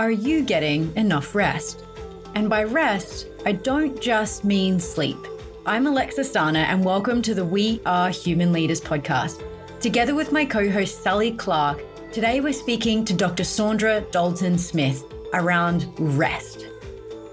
Are you getting enough rest? And by rest, I don't just mean sleep. I'm Alexa Stana, and welcome to the We Are Human Leaders podcast. Together with my co host Sally Clark, today we're speaking to Dr. Saundra Dalton Smith around rest.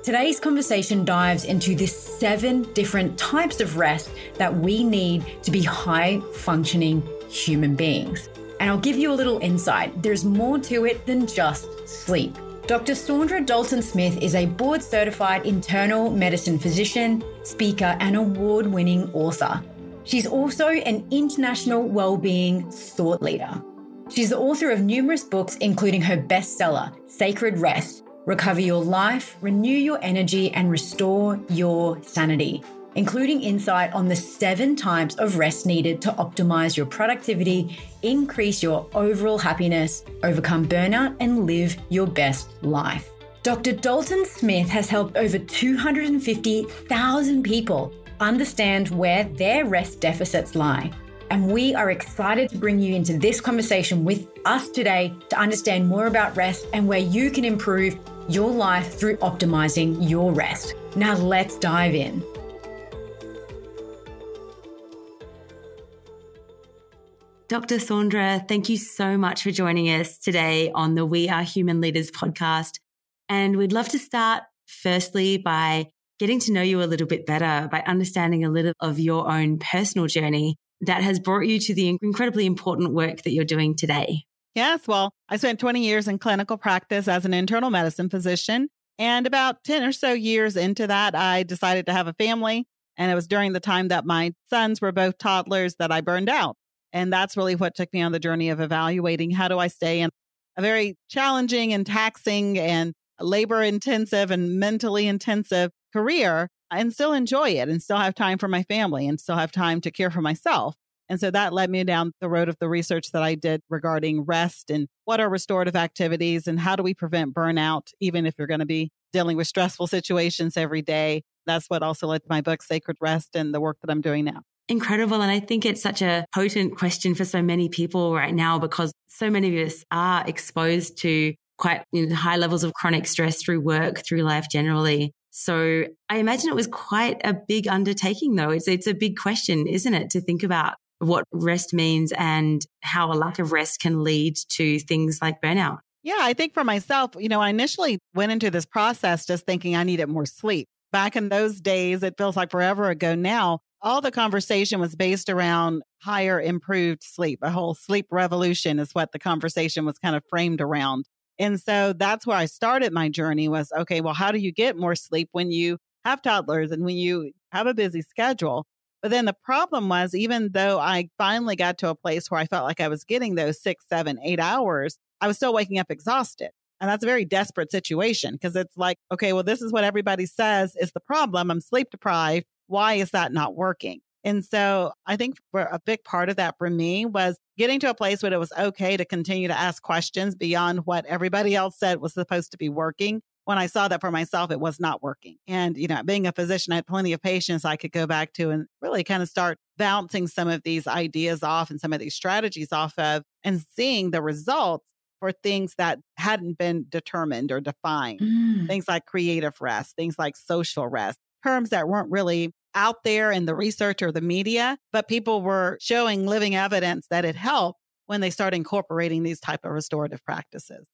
Today's conversation dives into the seven different types of rest that we need to be high functioning human beings. And I'll give you a little insight. There's more to it than just sleep. Dr. Saundra Dalton Smith is a board certified internal medicine physician, speaker, and award winning author. She's also an international well-being thought leader. She's the author of numerous books, including her bestseller, Sacred Rest Recover Your Life, Renew Your Energy, and Restore Your Sanity, including insight on the seven types of rest needed to optimize your productivity, increase your overall happiness, overcome burnout, and live your best life. Dr. Dalton Smith has helped over 250,000 people understand where their rest deficits lie. And we are excited to bring you into this conversation with us today to understand more about rest and where you can improve your life through optimizing your rest. Now, let's dive in. Dr. Saundra, thank you so much for joining us today on the We Are Human Leaders podcast. And we'd love to start firstly by getting to know you a little bit better, by understanding a little of your own personal journey that has brought you to the incredibly important work that you're doing today. Yes, well, I spent 20 years in clinical practice as an internal medicine physician. And about 10 or so years into that, I decided to have a family. And it was during the time that my sons were both toddlers that I burned out. And that's really what took me on the journey of evaluating how do I stay in a very challenging and taxing and labor intensive and mentally intensive career and still enjoy it and still have time for my family and still have time to care for myself. And so that led me down the road of the research that I did regarding rest and what are restorative activities and how do we prevent burnout, even if you're going to be dealing with stressful situations every day. That's what also led to my book, Sacred Rest, and the work that I'm doing now incredible. And I think it's such a potent question for so many people right now because so many of us are exposed to quite you know, high levels of chronic stress through work, through life generally. So I imagine it was quite a big undertaking though. It's, it's a big question, isn't it? To think about what rest means and how a lack of rest can lead to things like burnout. Yeah, I think for myself, you know, I initially went into this process just thinking I needed more sleep. Back in those days, it feels like forever ago now, all the conversation was based around higher improved sleep. A whole sleep revolution is what the conversation was kind of framed around. And so that's where I started my journey was okay, well, how do you get more sleep when you have toddlers and when you have a busy schedule? But then the problem was, even though I finally got to a place where I felt like I was getting those six, seven, eight hours, I was still waking up exhausted. And that's a very desperate situation because it's like, okay, well, this is what everybody says is the problem. I'm sleep deprived why is that not working? And so I think for a big part of that for me was getting to a place where it was okay to continue to ask questions beyond what everybody else said was supposed to be working. When I saw that for myself, it was not working. And, you know, being a physician, I had plenty of patients I could go back to and really kind of start bouncing some of these ideas off and some of these strategies off of and seeing the results for things that hadn't been determined or defined. Mm. Things like creative rest, things like social rest, terms that weren't really out there in the research or the media, but people were showing living evidence that it helped when they started incorporating these type of restorative practices.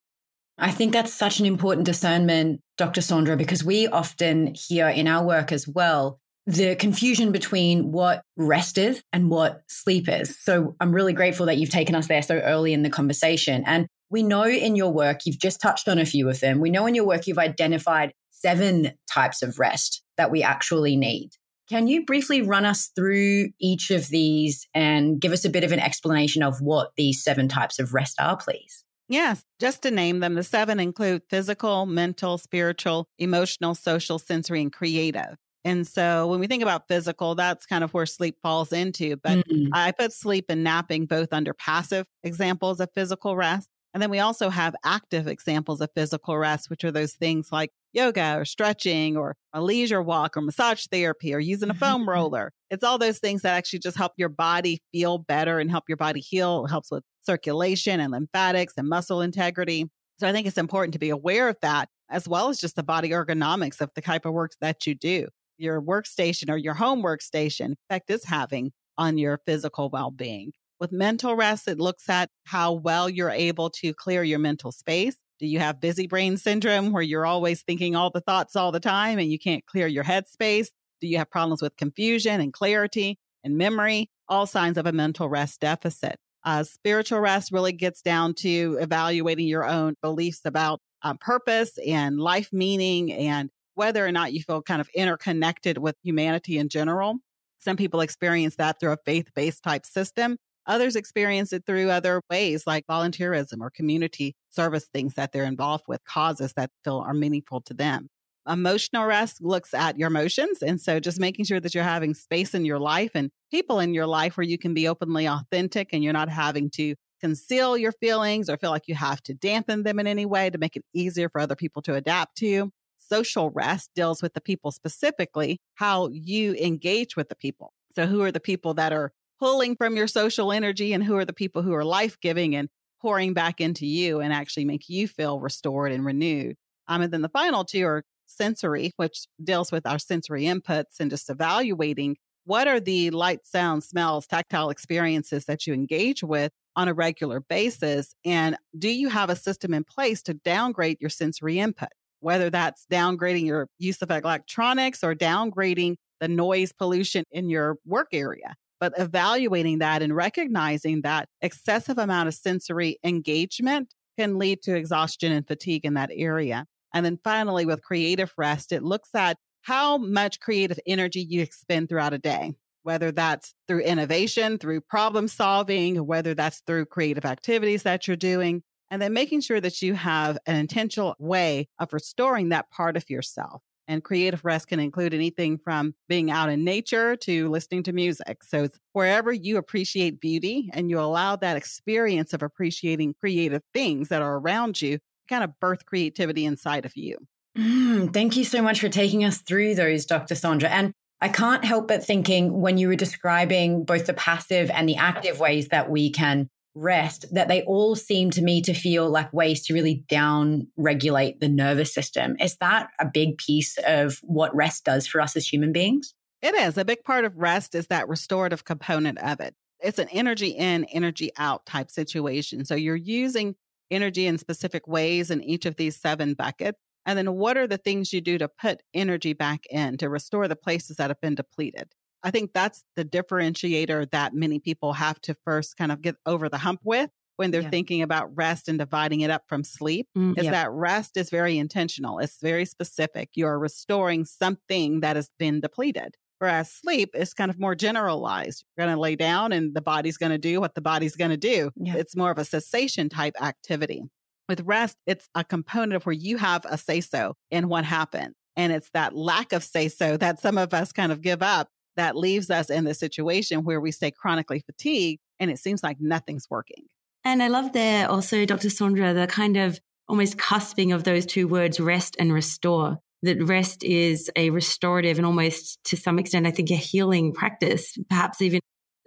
I think that's such an important discernment, Dr. Saundra, because we often hear in our work as well the confusion between what rest is and what sleep is. So I'm really grateful that you've taken us there so early in the conversation. And we know in your work, you've just touched on a few of them. We know in your work, you've identified seven types of rest that we actually need. Can you briefly run us through each of these and give us a bit of an explanation of what these seven types of rest are, please? Yes, just to name them, the seven include physical, mental, spiritual, emotional, social, sensory, and creative. And so when we think about physical, that's kind of where sleep falls into. But mm-hmm. I put sleep and napping both under passive examples of physical rest. And then we also have active examples of physical rest, which are those things like yoga or stretching or a leisure walk or massage therapy or using a foam roller. It's all those things that actually just help your body feel better and help your body heal. It helps with circulation and lymphatics and muscle integrity. So I think it's important to be aware of that, as well as just the body ergonomics of the type of work that you do. Your workstation or your home workstation effect is having on your physical well being. With mental rest, it looks at how well you're able to clear your mental space. Do you have busy brain syndrome where you're always thinking all the thoughts all the time and you can't clear your head space? Do you have problems with confusion and clarity and memory? All signs of a mental rest deficit. Uh, spiritual rest really gets down to evaluating your own beliefs about uh, purpose and life meaning and whether or not you feel kind of interconnected with humanity in general. Some people experience that through a faith based type system. Others experience it through other ways like volunteerism or community service things that they're involved with, causes that feel are meaningful to them. Emotional rest looks at your emotions. And so just making sure that you're having space in your life and people in your life where you can be openly authentic and you're not having to conceal your feelings or feel like you have to dampen them in any way to make it easier for other people to adapt to. Social rest deals with the people specifically, how you engage with the people. So, who are the people that are pulling from your social energy and who are the people who are life giving and pouring back into you and actually make you feel restored and renewed? Um, and then the final two are sensory, which deals with our sensory inputs and just evaluating what are the light, sound, smells, tactile experiences that you engage with on a regular basis? And do you have a system in place to downgrade your sensory input? Whether that's downgrading your use of electronics or downgrading the noise pollution in your work area. But evaluating that and recognizing that excessive amount of sensory engagement can lead to exhaustion and fatigue in that area. And then finally, with creative rest, it looks at how much creative energy you expend throughout a day, whether that's through innovation, through problem solving, whether that's through creative activities that you're doing. And then making sure that you have an intentional way of restoring that part of yourself. And creative rest can include anything from being out in nature to listening to music. So it's wherever you appreciate beauty and you allow that experience of appreciating creative things that are around you, kind of birth creativity inside of you. Mm, thank you so much for taking us through those, Dr. Saundra. And I can't help but thinking when you were describing both the passive and the active ways that we can rest, that they all seem to me to feel like ways to really down regulate the nervous system. Is that a big piece of what rest does for us as human beings? It is. A big part of rest is that restorative component of it. It's an energy in, energy out type situation. So you're using energy in specific ways in each of these seven buckets. And then what are the things you do to put energy back in to restore the places that have been depleted? I think that's the differentiator that many people have to first kind of get over the hump with when they're yeah. thinking about rest and dividing it up from sleep mm, is that rest is very intentional. It's very specific. You're restoring something that has been depleted. Whereas sleep is kind of more generalized. You're going to lay down and the body's going to do what the body's going to do. Yeah. It's more of a cessation type activity. With rest, it's a component of where you have a say so in what happened. And it's that lack of say so that some of us kind of give up that leaves us in the situation where we stay chronically fatigued and it seems like nothing's working. And I love there also, Dr. Saundra, the kind of almost cusping of those two words, rest and restore. That rest is a restorative and almost to some extent, I think, a healing practice, perhaps even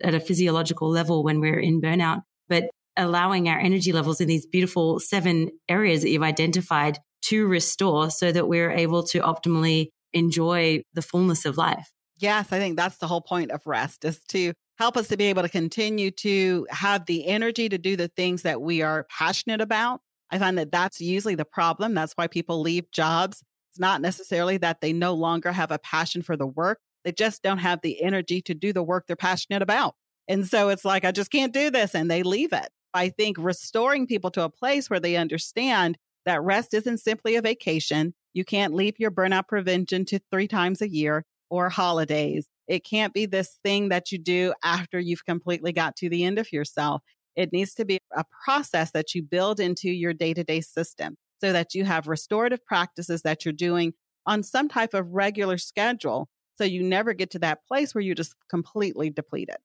at a physiological level when we're in burnout. But allowing our energy levels in these beautiful seven areas that you've identified to restore so that we're able to optimally enjoy the fullness of life. Yes, I think that's the whole point of rest is to help us to be able to continue to have the energy to do the things that we are passionate about. I find that that's usually the problem. That's why people leave jobs. It's not necessarily that they no longer have a passion for the work. They just don't have the energy to do the work they're passionate about. And so it's like, I just can't do this. And they leave it. I think restoring people to a place where they understand that rest isn't simply a vacation. You can't leave your burnout prevention to three times a year or holidays. It can't be this thing that you do after you've completely got to the end of yourself. It needs to be a process that you build into your day to day system so that you have restorative practices that you're doing on some type of regular schedule. So you never get to that place where you're just completely depleted.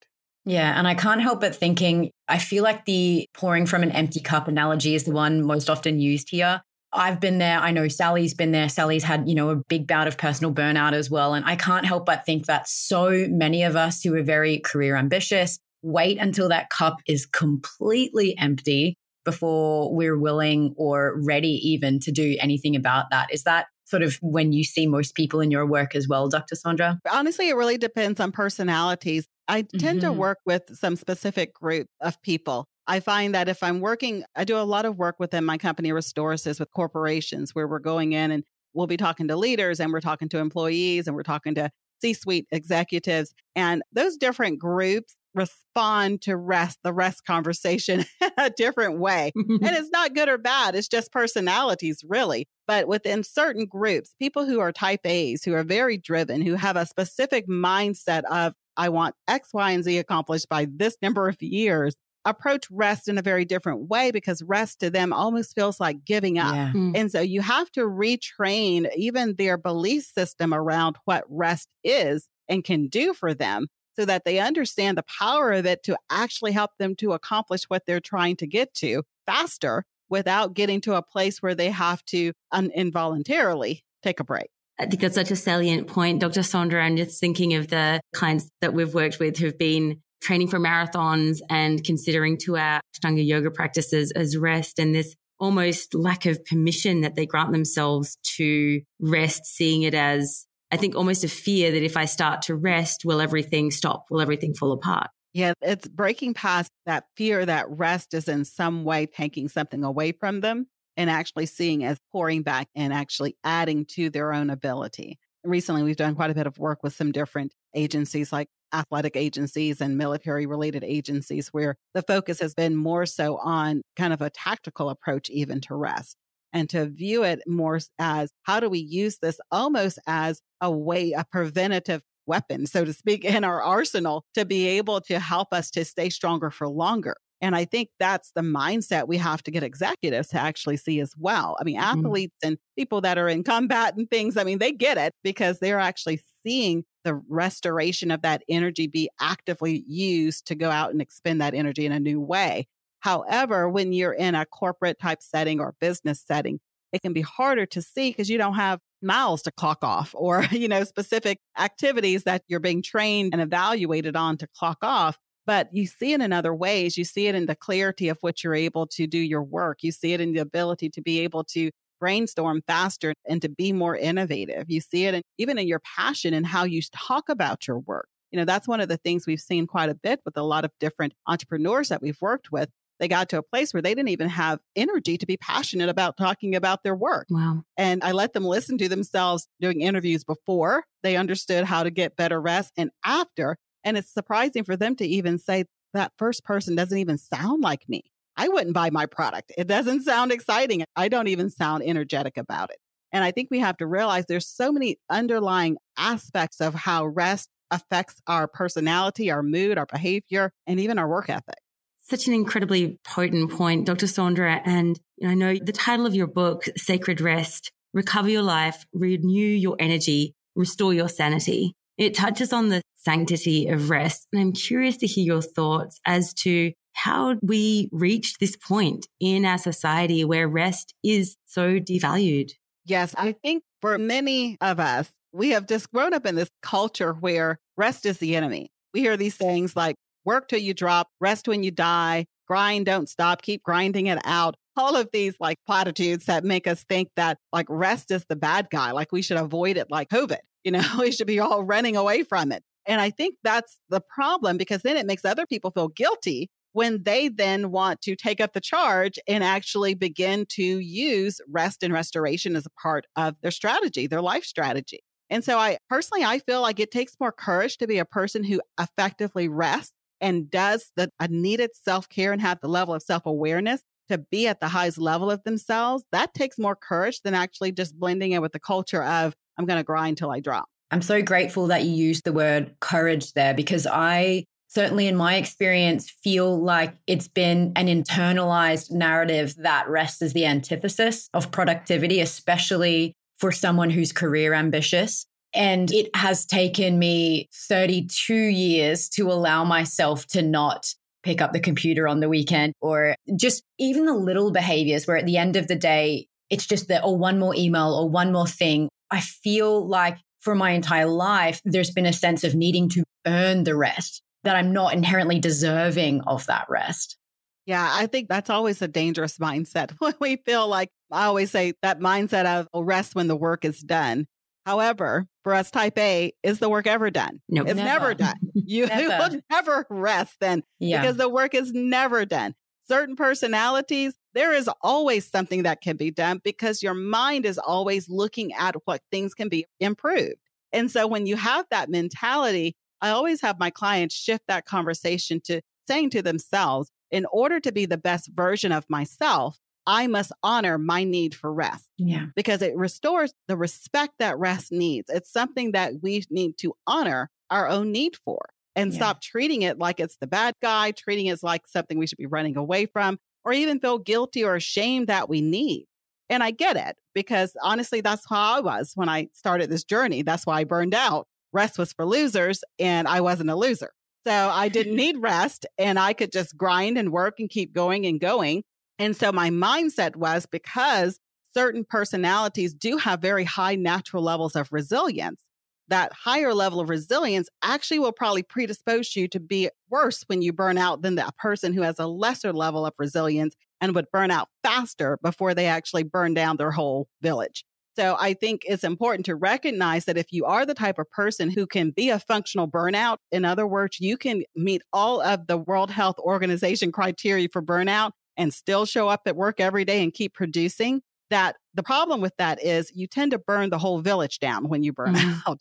Yeah. And I can't help but thinking, I feel like the pouring from an empty cup analogy is the one most often used here. I've been there. I know Sally's been there. Sally's had, you know, a big bout of personal burnout as well. And I can't help but think that so many of us who are very career ambitious wait until that cup is completely empty before we're willing or ready even to do anything about that. Is that sort of when you see most people in your work as well, Dr. Saundra? Honestly, it really depends on personalities. I tend mm-hmm. to work with some specific group of people. I find that if I'm working, I do a lot of work within my company, Restorasis, with corporations where we're going in and we'll be talking to leaders and we're talking to employees and we're talking to C suite executives. And those different groups respond to rest, the rest conversation in a different way. and it's not good or bad, it's just personalities, really. But within certain groups, people who are type A's, who are very driven, who have a specific mindset of, I want X, Y, and Z accomplished by this number of years, approach rest in a very different way because rest to them almost feels like giving up. Yeah. Mm. And so you have to retrain even their belief system around what rest is and can do for them so that they understand the power of it to actually help them to accomplish what they're trying to get to faster without getting to a place where they have to un- involuntarily take a break. I think that's such a salient point, Dr. Saundra. I'm just thinking of the clients that we've worked with who've been training for marathons and considering two hour Ashtanga yoga practices as rest and this almost lack of permission that they grant themselves to rest, seeing it as I think almost a fear that if I start to rest, will everything stop? Will everything fall apart? Yeah, it's breaking past that fear that rest is in some way taking something away from them and actually seeing as pouring back and actually adding to their own ability. Recently, we've done quite a bit of work with some different agencies like athletic agencies and military related agencies where the focus has been more so on kind of a tactical approach, even to rest and to view it more as how do we use this almost as a way, a preventative weapon, so to speak, in our arsenal to be able to help us to stay stronger for longer. And I think that's the mindset we have to get executives to actually see as well. I mean, mm-hmm. athletes and people that are in combat and things, I mean, they get it because they're actually seeing the restoration of that energy be actively used to go out and expend that energy in a new way. However, when you're in a corporate type setting or business setting, it can be harder to see because you don't have miles to clock off or, you know, specific activities that you're being trained and evaluated on to clock off. But you see it in other ways. You see it in the clarity of what you're able to do your work. You see it in the ability to be able to brainstorm faster and to be more innovative. You see it in, even in your passion and how you talk about your work. You know, that's one of the things we've seen quite a bit with a lot of different entrepreneurs that we've worked with they got to a place where they didn't even have energy to be passionate about talking about their work. Wow. And I let them listen to themselves doing interviews before they understood how to get better rest and after. And it's surprising for them to even say that first person doesn't even sound like me. I wouldn't buy my product. It doesn't sound exciting. I don't even sound energetic about it. And I think we have to realize there's so many underlying aspects of how rest affects our personality, our mood, our behavior, and even our work ethic such an incredibly potent point, Dr. Saundra. And I know the title of your book, Sacred Rest, Recover Your Life, Renew Your Energy, Restore Your Sanity. It touches on the sanctity of rest. And I'm curious to hear your thoughts as to how we reached this point in our society where rest is so devalued. Yes, I think for many of us, we have just grown up in this culture where rest is the enemy. We hear these things like work till you drop, rest when you die, grind, don't stop, keep grinding it out. All of these like platitudes that make us think that like rest is the bad guy, like we should avoid it like COVID. You know, we should be all running away from it. And I think that's the problem because then it makes other people feel guilty when they then want to take up the charge and actually begin to use rest and restoration as a part of their strategy, their life strategy. And so I personally I feel like it takes more courage to be a person who effectively rests and does the needed self-care and have the level of self-awareness to be at the highest level of themselves, that takes more courage than actually just blending in with the culture of I'm going to grind till I drop. I'm so grateful that you used the word courage there because I certainly in my experience feel like it's been an internalized narrative that rest is the antithesis of productivity especially for someone who's career ambitious and it has taken me 32 years to allow myself to not pick up the computer on the weekend or just even the little behaviors where at the end of the day, it's just that, or oh, one more email or one more thing. I feel like for my entire life, there's been a sense of needing to earn the rest, that I'm not inherently deserving of that rest. Yeah, I think that's always a dangerous mindset when we feel like I always say that mindset of oh, rest when the work is done. However, for us type A, is the work ever done? No, nope, it's never, never done. You never. will never rest then yeah. because the work is never done. Certain personalities, there is always something that can be done because your mind is always looking at what things can be improved. And so when you have that mentality, I always have my clients shift that conversation to saying to themselves, in order to be the best version of myself, I must honor my need for rest. Yeah. Because it restores the respect that rest needs. It's something that we need to honor our own need for and yeah. stop treating it like it's the bad guy, treating it like something we should be running away from, or even feel guilty or ashamed that we need. And I get it because honestly, that's how I was when I started this journey. That's why I burned out. Rest was for losers, and I wasn't a loser. So I didn't need rest and I could just grind and work and keep going and going. And so my mindset was because certain personalities do have very high natural levels of resilience, that higher level of resilience actually will probably predispose you to be worse when you burn out than that person who has a lesser level of resilience and would burn out faster before they actually burn down their whole village. So I think it's important to recognize that if you are the type of person who can be a functional burnout, in other words, you can meet all of the World Health Organization criteria for burnout and still show up at work every day and keep producing, that the problem with that is you tend to burn the whole village down when you burn mm-hmm. out.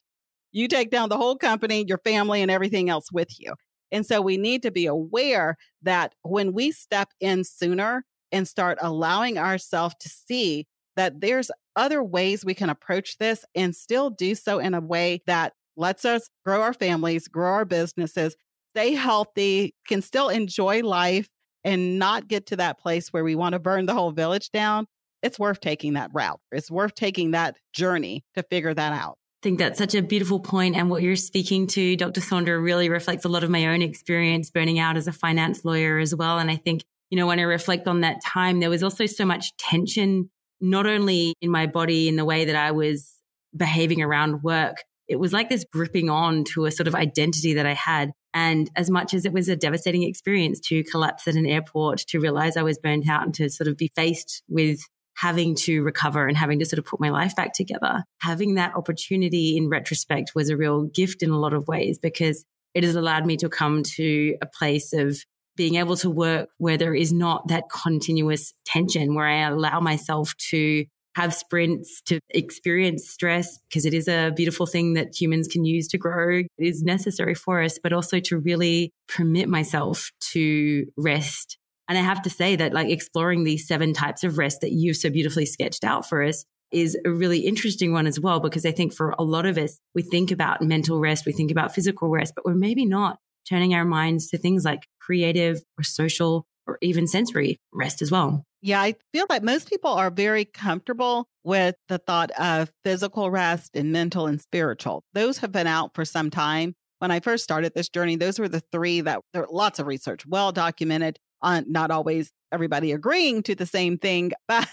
You take down the whole company, your family, and everything else with you. And so we need to be aware that when we step in sooner and start allowing ourselves to see that there's other ways we can approach this and still do so in a way that lets us grow our families, grow our businesses, stay healthy, can still enjoy life and not get to that place where we want to burn the whole village down. It's worth taking that route. It's worth taking that journey to figure that out. I think that's such a beautiful point. And what you're speaking to, Dr. Saundra, really reflects a lot of my own experience burning out as a finance lawyer as well. And I think, you know, when I reflect on that time, there was also so much tension not only in my body in the way that I was behaving around work, it was like this gripping on to a sort of identity that I had. And as much as it was a devastating experience to collapse at an airport, to realize I was burnt out and to sort of be faced with having to recover and having to sort of put my life back together, having that opportunity in retrospect was a real gift in a lot of ways because it has allowed me to come to a place of being able to work where there is not that continuous tension, where I allow myself to have sprints to experience stress because it is a beautiful thing that humans can use to grow. It is necessary for us, but also to really permit myself to rest. And I have to say that like exploring these seven types of rest that you've so beautifully sketched out for us is a really interesting one as well, because I think for a lot of us, we think about mental rest, we think about physical rest, but we're maybe not turning our minds to things like creative or social or even sensory rest as well. Yeah, I feel like most people are very comfortable with the thought of physical rest and mental and spiritual. Those have been out for some time. When I first started this journey, those were the three that there lots of research, well documented on uh, not always everybody agreeing to the same thing, but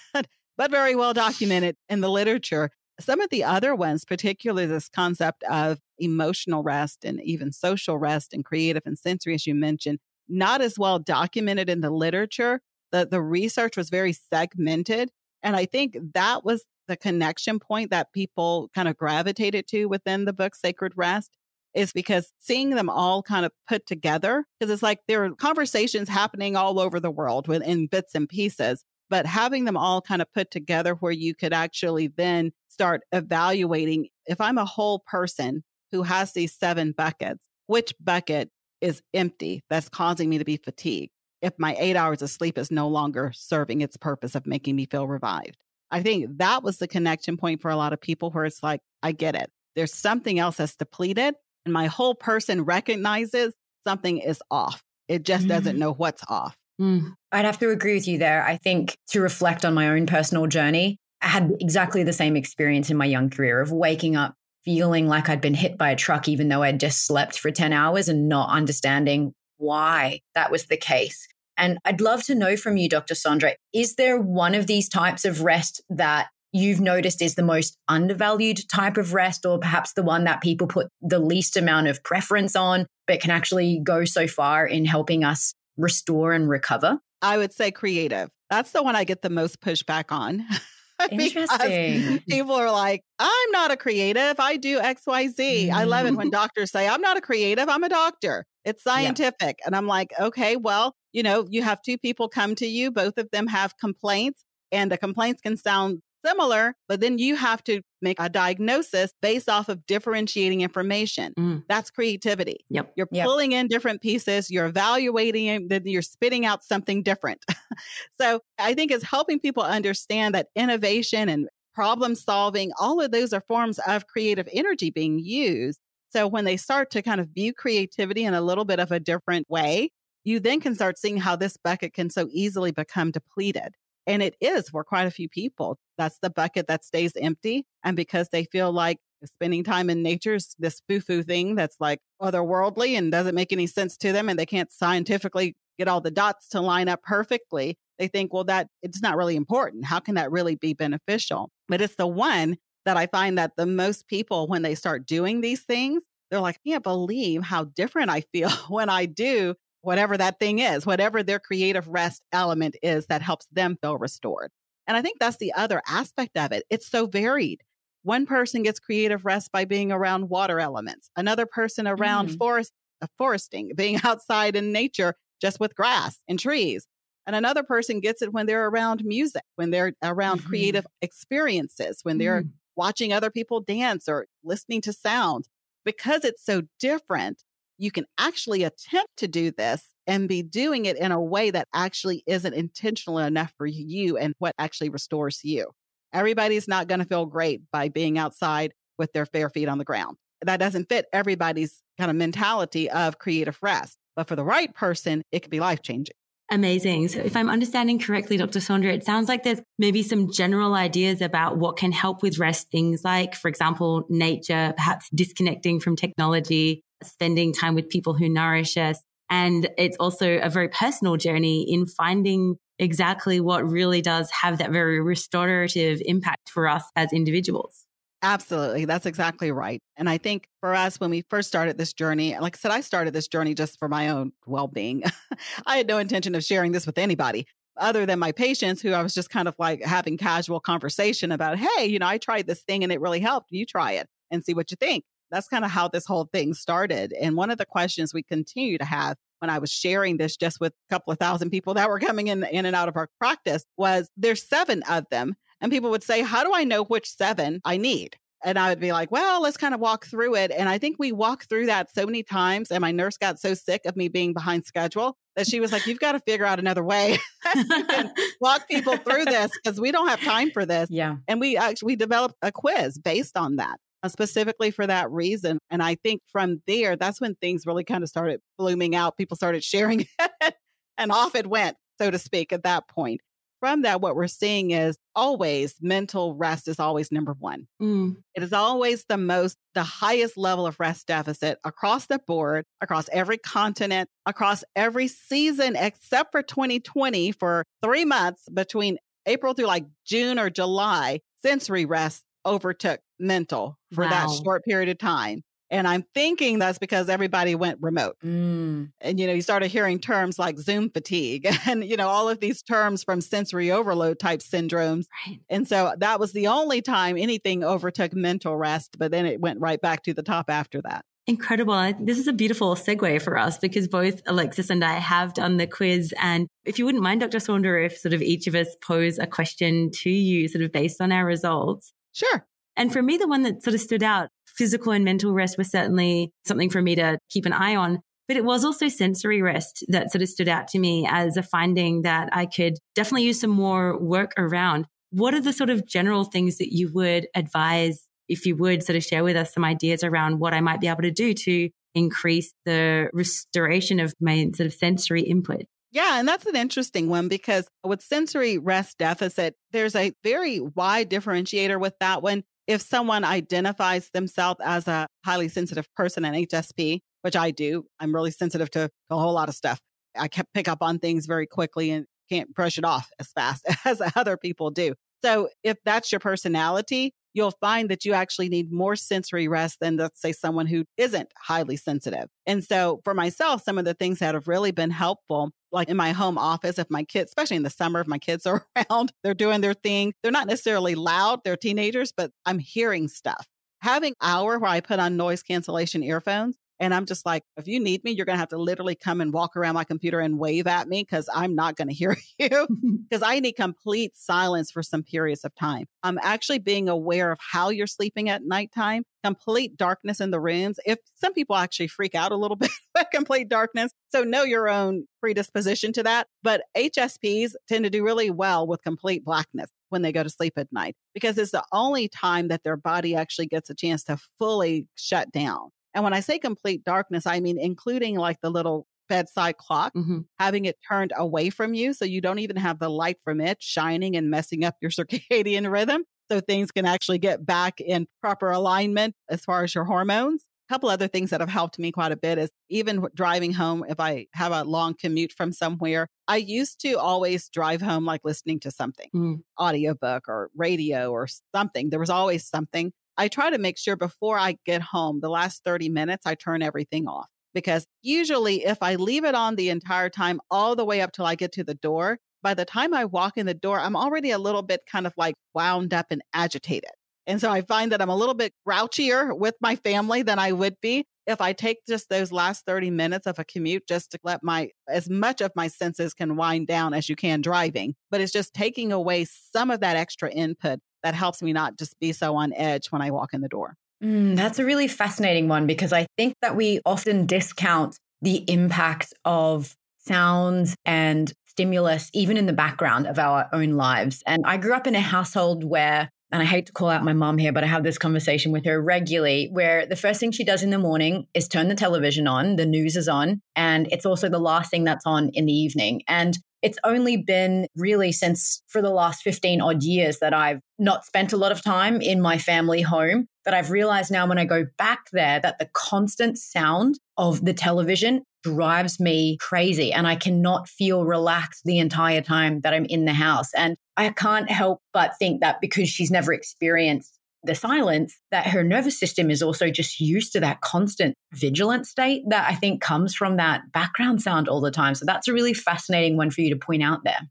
but very well documented in the literature. Some of the other ones, particularly this concept of emotional rest and even social rest and creative and sensory, as you mentioned, not as well documented in the literature. The, the research was very segmented. And I think that was the connection point that people kind of gravitated to within the book Sacred Rest is because seeing them all kind of put together, because it's like there are conversations happening all over the world in bits and pieces, but having them all kind of put together where you could actually then start evaluating if I'm a whole person who has these seven buckets, which bucket is empty that's causing me to be fatigued? If my eight hours of sleep is no longer serving its purpose of making me feel revived. I think that was the connection point for a lot of people where it's like, I get it. There's something else that's depleted, and my whole person recognizes something is off. It just mm. doesn't know what's off. Mm. I'd have to agree with you there. I think to reflect on my own personal journey, I had exactly the same experience in my young career of waking up feeling like I'd been hit by a truck, even though I'd just slept for 10 hours and not understanding why that was the case. And I'd love to know from you, Dr. Saundra, is there one of these types of rest that you've noticed is the most undervalued type of rest, or perhaps the one that people put the least amount of preference on, but can actually go so far in helping us restore and recover? I would say creative. That's the one I get the most pushback on. Interesting. people are like, I'm not a creative. I do XYZ. Mm. I love it when doctors say, I'm not a creative. I'm a doctor. It's scientific. Yeah. And I'm like, okay, well, you know, you have two people come to you. Both of them have complaints and the complaints can sound similar, but then you have to make a diagnosis based off of differentiating information. Mm. That's creativity. Yep. You're yep. pulling in different pieces, you're evaluating it, then you're spitting out something different. so I think it's helping people understand that innovation and problem solving, all of those are forms of creative energy being used. So when they start to kind of view creativity in a little bit of a different way, you then can start seeing how this bucket can so easily become depleted. And it is for quite a few people. That's the bucket that stays empty. And because they feel like spending time in nature is this foo foo thing that's like otherworldly and doesn't make any sense to them, and they can't scientifically get all the dots to line up perfectly, they think, well, that it's not really important. How can that really be beneficial? But it's the one that I find that the most people, when they start doing these things, they're like, I can't believe how different I feel when I do whatever that thing is, whatever their creative rest element is that helps them feel restored. And I think that's the other aspect of it. It's so varied. One person gets creative rest by being around water elements, another person around mm. forest, uh, foresting, being outside in nature just with grass and trees. And another person gets it when they're around music, when they're around mm-hmm. creative experiences, when they're mm. watching other people dance or listening to sound. Because it's so different, you can actually attempt to do this and be doing it in a way that actually isn't intentional enough for you and what actually restores you. Everybody's not going to feel great by being outside with their bare feet on the ground. That doesn't fit everybody's kind of mentality of creative rest. But for the right person, it could be life changing. Amazing. So if I'm understanding correctly, Dr. Saundra, it sounds like there's maybe some general ideas about what can help with rest. Things like, for example, nature, perhaps disconnecting from technology, spending time with people who nourish us. And it's also a very personal journey in finding exactly what really does have that very restorative impact for us as individuals. Absolutely. That's exactly right. And I think for us, when we first started this journey, like I said, I started this journey just for my own well being. I had no intention of sharing this with anybody other than my patients who I was just kind of like having casual conversation about, hey, you know, I tried this thing and it really helped. You try it and see what you think that's kind of how this whole thing started. And one of the questions we continue to have when I was sharing this just with a couple of thousand people that were coming in, in and out of our practice was there's seven of them. And people would say, How do I know which seven I need? And I would be like, well, let's kind of walk through it. And I think we walked through that so many times. And my nurse got so sick of me being behind schedule that she was like, you've got to figure out another way to walk people through this because we don't have time for this. Yeah. And we actually we developed a quiz based on that. Uh, specifically for that reason. And I think from there, that's when things really kind of started blooming out. People started sharing it and off it went, so to speak, at that point. From that, what we're seeing is always mental rest is always number one. Mm. It is always the most, the highest level of rest deficit across the board, across every continent, across every season, except for 2020 for three months between April through like June or July. Sensory rest overtook mental for wow. that short period of time. And I'm thinking that's because everybody went remote. Mm. And, you know, you started hearing terms like Zoom fatigue and, you know, all of these terms from sensory overload type syndromes. Right. And so that was the only time anything overtook mental rest, but then it went right back to the top after that. Incredible. This is a beautiful segue for us because both Alexis and I have done the quiz. And if you wouldn't mind, Dr. Saundra, if sort of each of us pose a question to you, sort of based on our results, Sure. And for me, the one that sort of stood out, physical and mental rest was certainly something for me to keep an eye on. But it was also sensory rest that sort of stood out to me as a finding that I could definitely use some more work around. What are the sort of general things that you would advise if you would sort of share with us some ideas around what I might be able to do to increase the restoration of my sort of sensory input? Yeah, and that's an interesting one because with sensory rest deficit, there's a very wide differentiator with that one. If someone identifies themselves as a highly sensitive person, an HSP, which I do, I'm really sensitive to a whole lot of stuff. I can pick up on things very quickly and can't brush it off as fast as other people do. So if that's your personality, you'll find that you actually need more sensory rest than, let's say, someone who isn't highly sensitive. And so for myself, some of the things that have really been helpful like in my home office, if my kids, especially in the summer, if my kids are around, they're doing their thing. They're not necessarily loud, they're teenagers, but I'm hearing stuff. Having hour where I put on noise cancellation earphones and I'm just like, if you need me, you're going to have to literally come and walk around my computer and wave at me because I'm not going to hear you because I need complete silence for some periods of time. I'm actually being aware of how you're sleeping at nighttime, complete darkness in the rooms. If some people actually freak out a little bit at complete darkness, so know your own predisposition to that. But HSPs tend to do really well with complete blackness when they go to sleep at night because it's the only time that their body actually gets a chance to fully shut down. And when I say complete darkness, I mean including like the little bedside clock, mm-hmm. having it turned away from you so you don't even have the light from it shining and messing up your circadian rhythm. So things can actually get back in proper alignment as far as your hormones. A couple other things that have helped me quite a bit is even driving home if I have a long commute from somewhere. I used to always drive home like listening to something, mm. audiobook or radio or something. There was always something. I try to make sure before I get home, the last 30 minutes, I turn everything off. Because usually, if I leave it on the entire time, all the way up till I get to the door, by the time I walk in the door, I'm already a little bit kind of like wound up and agitated. And so I find that I'm a little bit grouchier with my family than I would be if I take just those last 30 minutes of a commute just to let my, as much of my senses can wind down as you can driving. But it's just taking away some of that extra input that helps me not just be so on edge when I walk in the door. Mm, that's a really fascinating one because I think that we often discount the impact of sounds and stimulus, even in the background of our own lives. And I grew up in a household where and I hate to call out my mom here, but I have this conversation with her regularly where the first thing she does in the morning is turn the television on, the news is on, and it's also the last thing that's on in the evening. And it's only been really since for the last 15 odd years that I've not spent a lot of time in my family home. That I've realized now when I go back there that the constant sound of the television drives me crazy and I cannot feel relaxed the entire time that I'm in the house. And I can't help but think that because she's never experienced the silence that her nervous system is also just used to that constant vigilant state that I think comes from that background sound all the time. So that's a really fascinating one for you to point out there.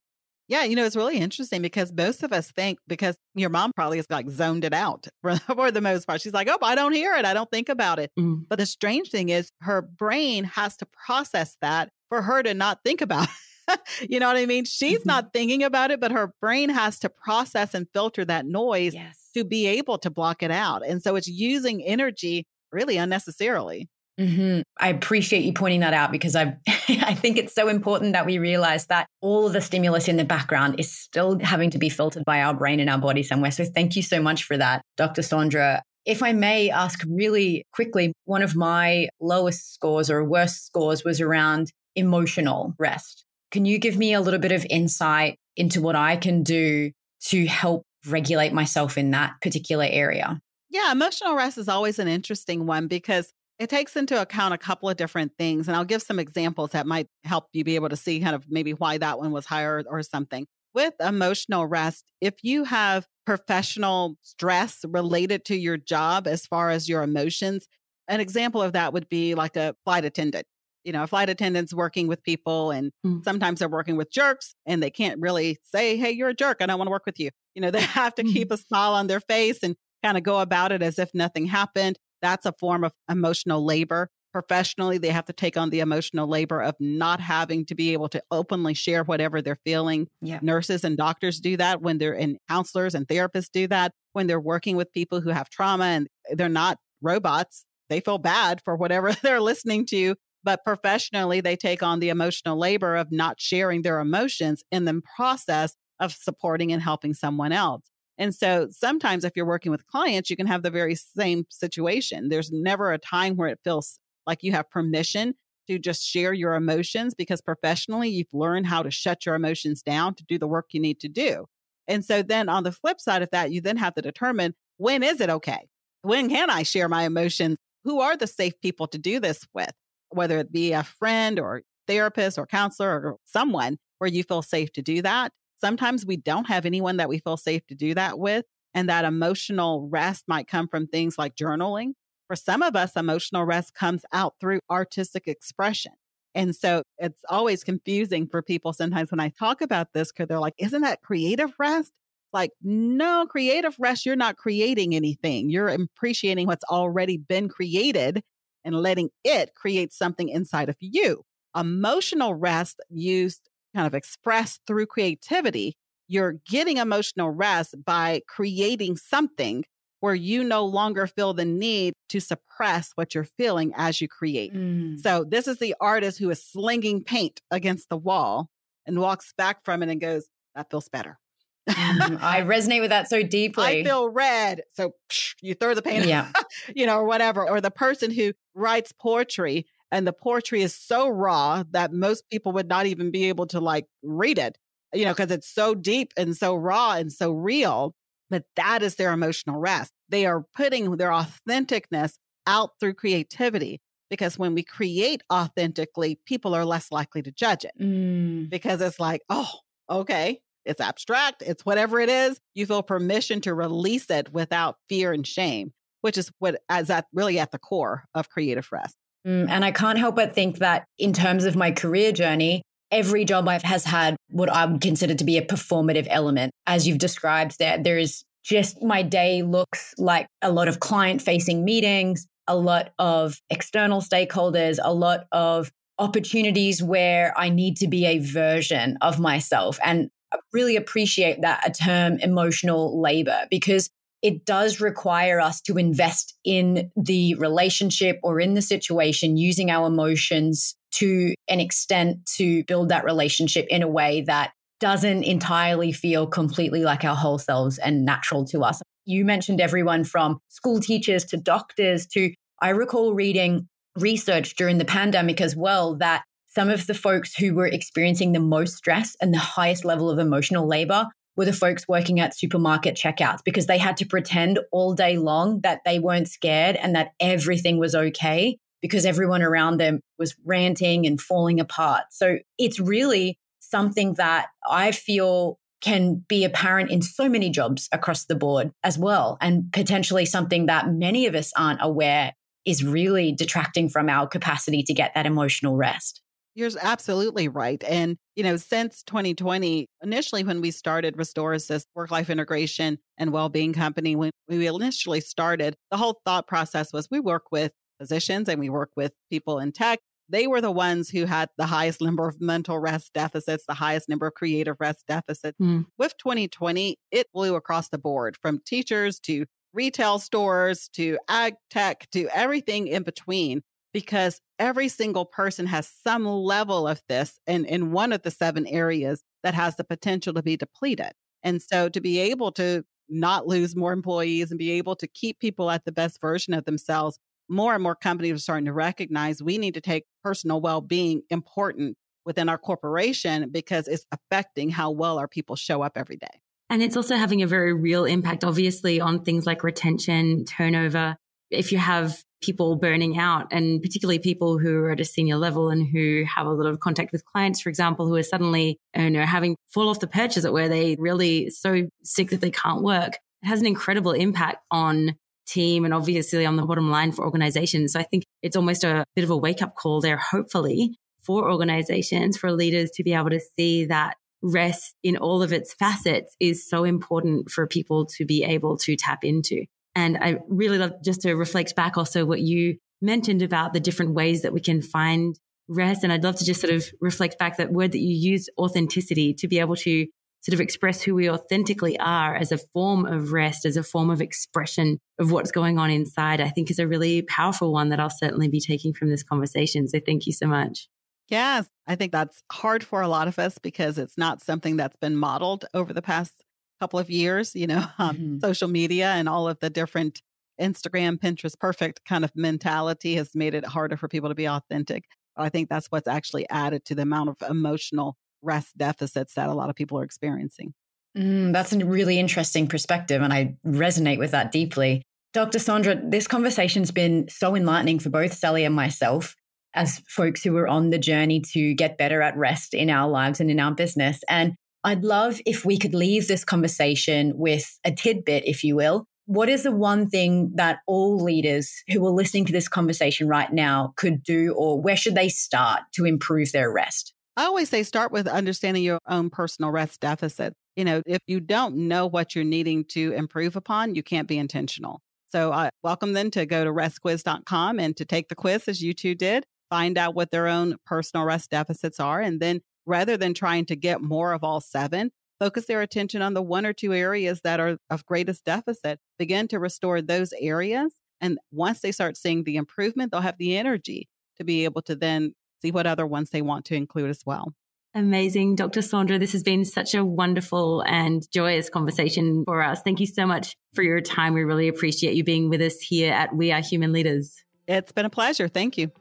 Yeah, you know, it's really interesting because most of us think because your mom probably has like zoned it out for, for the most part. She's like, oh, I don't hear it. I don't think about it. Mm. But the strange thing is her brain has to process that for her to not think about it. you know what I mean? She's mm-hmm. not thinking about it, but her brain has to process and filter that noise yes. to be able to block it out. And so it's using energy really unnecessarily. Mm-hmm. I appreciate you pointing that out because I I think it's so important that we realize that all of the stimulus in the background is still having to be filtered by our brain and our body somewhere. So thank you so much for that, Dr. Saundra. If I may ask really quickly, one of my lowest scores or worst scores was around emotional rest. Can you give me a little bit of insight into what I can do to help regulate myself in that particular area? Yeah, emotional rest is always an interesting one because it takes into account a couple of different things. And I'll give some examples that might help you be able to see kind of maybe why that one was higher or something. With emotional rest, if you have professional stress related to your job as far as your emotions, an example of that would be like a flight attendant you know, flight attendants working with people and mm. sometimes they're working with jerks and they can't really say, Hey, you're a jerk. I don't want to work with you. You know, they have to mm. keep a smile on their face and kind of go about it as if nothing happened. That's a form of emotional labor. Professionally, they have to take on the emotional labor of not having to be able to openly share whatever they're feeling. Yeah. Nurses and doctors do that when they're in counselors and therapists do that when they're working with people who have trauma and they're not robots. They feel bad for whatever they're listening to but professionally, they take on the emotional labor of not sharing their emotions in the process of supporting and helping someone else. And so sometimes if you're working with clients, you can have the very same situation. There's never a time where it feels like you have permission to just share your emotions because professionally you've learned how to shut your emotions down to do the work you need to do. And so then on the flip side of that, you then have to determine when is it okay? When can I share my emotions? Who are the safe people to do this with? Whether it be a friend or therapist or counselor or someone where you feel safe to do that. Sometimes we don't have anyone that we feel safe to do that with. And that emotional rest might come from things like journaling. For some of us, emotional rest comes out through artistic expression. And so it's always confusing for people sometimes when I talk about this because they're like, isn't that creative rest? Like, no, creative rest, you're not creating anything. You're appreciating what's already been created and letting it create something inside of you. Emotional rest used kind of expressed through creativity. You're getting emotional rest by creating something where you no longer feel the need to suppress what you're feeling as you create. Mm. So, this is the artist who is slinging paint against the wall and walks back from it and goes, That feels better. mm, I resonate with that so deeply. I feel red. So psh, you throw the paint, yeah. you know, or whatever. Or the person who writes poetry and the poetry is so raw that most people would not even be able to like read it, you know, because it's so deep and so raw and so real but that is their emotional rest. They are putting their authenticness out through creativity because when we create authentically, people are less likely to judge it mm. because it's like, oh, okay, it's abstract, it's whatever it is. You feel permission to release it without fear and shame, which is what is at really at the core of creative rest. Mm, and I can't help but think that in terms of my career journey, every job I've has had what I would consider to be a performative element. As you've described there, there is just my day looks like a lot of client facing meetings, a lot of external stakeholders, a lot of opportunities where I need to be a version of myself. And really appreciate that a term emotional labor because it does require us to invest in the relationship or in the situation using our emotions to an extent to build that relationship in a way that doesn't entirely feel completely like our whole selves and natural to us. You mentioned everyone from school teachers to doctors to, I recall reading research during the pandemic as well that some of the folks who were experiencing the most stress and the highest level of emotional labor were the folks working at supermarket checkouts because they had to pretend all day long that they weren't scared and that everything was okay because everyone around them was ranting and falling apart. So it's really something that I feel can be apparent in so many jobs across the board as well, and potentially something that many of us aren't aware is really detracting from our capacity to get that emotional rest. You're absolutely right. And, you know, since 2020, initially when we started Restore Assist Work Life Integration and Wellbeing Company, when we initially started, the whole thought process was we work with physicians and we work with people in tech. They were the ones who had the highest number of mental rest deficits, the highest number of creative rest deficits. Mm. With 2020, it blew across the board from teachers to retail stores to ag tech to everything in between because every single person has some level of this in, in one of the seven areas that has the potential to be depleted. And so to be able to not lose more employees and be able to keep people at the best version of themselves more and more companies are starting to recognize we need to take personal well-being important within our corporation because it's affecting how well our people show up every day. And it's also having a very real impact, obviously, on things like retention, turnover. If you have people burning out and particularly people who are at a senior level and who have a lot of contact with clients, for example, who are suddenly, you know, having fall off the perch, as it were, they really so sick that they can't work. It has an incredible impact on team and obviously on the bottom line for organizations. So I think it's almost a bit of a wake up call there, hopefully for organizations, for leaders to be able to see that rest in all of its facets is so important for people to be able to tap into. And I really love just to reflect back also what you mentioned about the different ways that we can find rest. And I'd love to just sort of reflect back that word that you used, authenticity, to be able to sort of express who we authentically are as a form of rest, as a form of expression of what's going on inside, I think is a really powerful one that I'll certainly be taking from this conversation. So thank you so much. Yes, I think that's hard for a lot of us because it's not something that's been modeled over the past couple of years, you know, um, mm-hmm. social media and all of the different Instagram, Pinterest perfect kind of mentality has made it harder for people to be authentic. I think that's what's actually added to the amount of emotional rest deficits that a lot of people are experiencing. Mm, that's a really interesting perspective, and I resonate with that deeply. Dr. Saundra, this conversation's been so enlightening for both Sally and myself as folks who are on the journey to get better at rest in our lives and in our business. And I'd love if we could leave this conversation with a tidbit, if you will, what is the one thing that all leaders who are listening to this conversation right now could do, or where should they start to improve their rest? I always say start with understanding your own personal rest deficit. You know, if you don't know what you're needing to improve upon, you can't be intentional. So I welcome them to go to restquiz.com and to take the quiz as you two did, find out what their own personal rest deficits are. And then rather than trying to get more of all seven, focus their attention on the one or two areas that are of greatest deficit, begin to restore those areas. And once they start seeing the improvement, they'll have the energy to be able to then see what other ones they want to include as well. Amazing. Dr. Saundra, this has been such a wonderful and joyous conversation for us. Thank you so much for your time. We really appreciate you being with us here at We Are Human Leaders. It's been a pleasure. Thank you.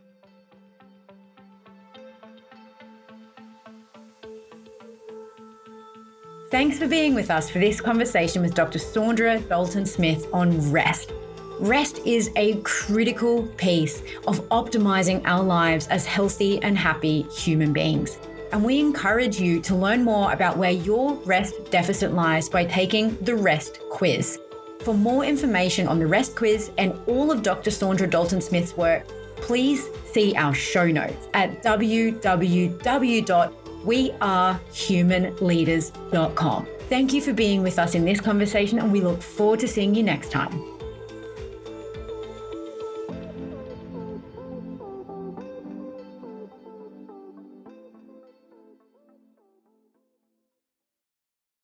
Thanks for being with us for this conversation with Dr. Saundra Dalton Smith on rest. Rest is a critical piece of optimizing our lives as healthy and happy human beings. And we encourage you to learn more about where your rest deficit lies by taking the REST quiz. For more information on the REST quiz and all of Dr. Saundra Dalton Smith's work, please see our show notes at www.wearehumanleaders.com. Thank you for being with us in this conversation, and we look forward to seeing you next time.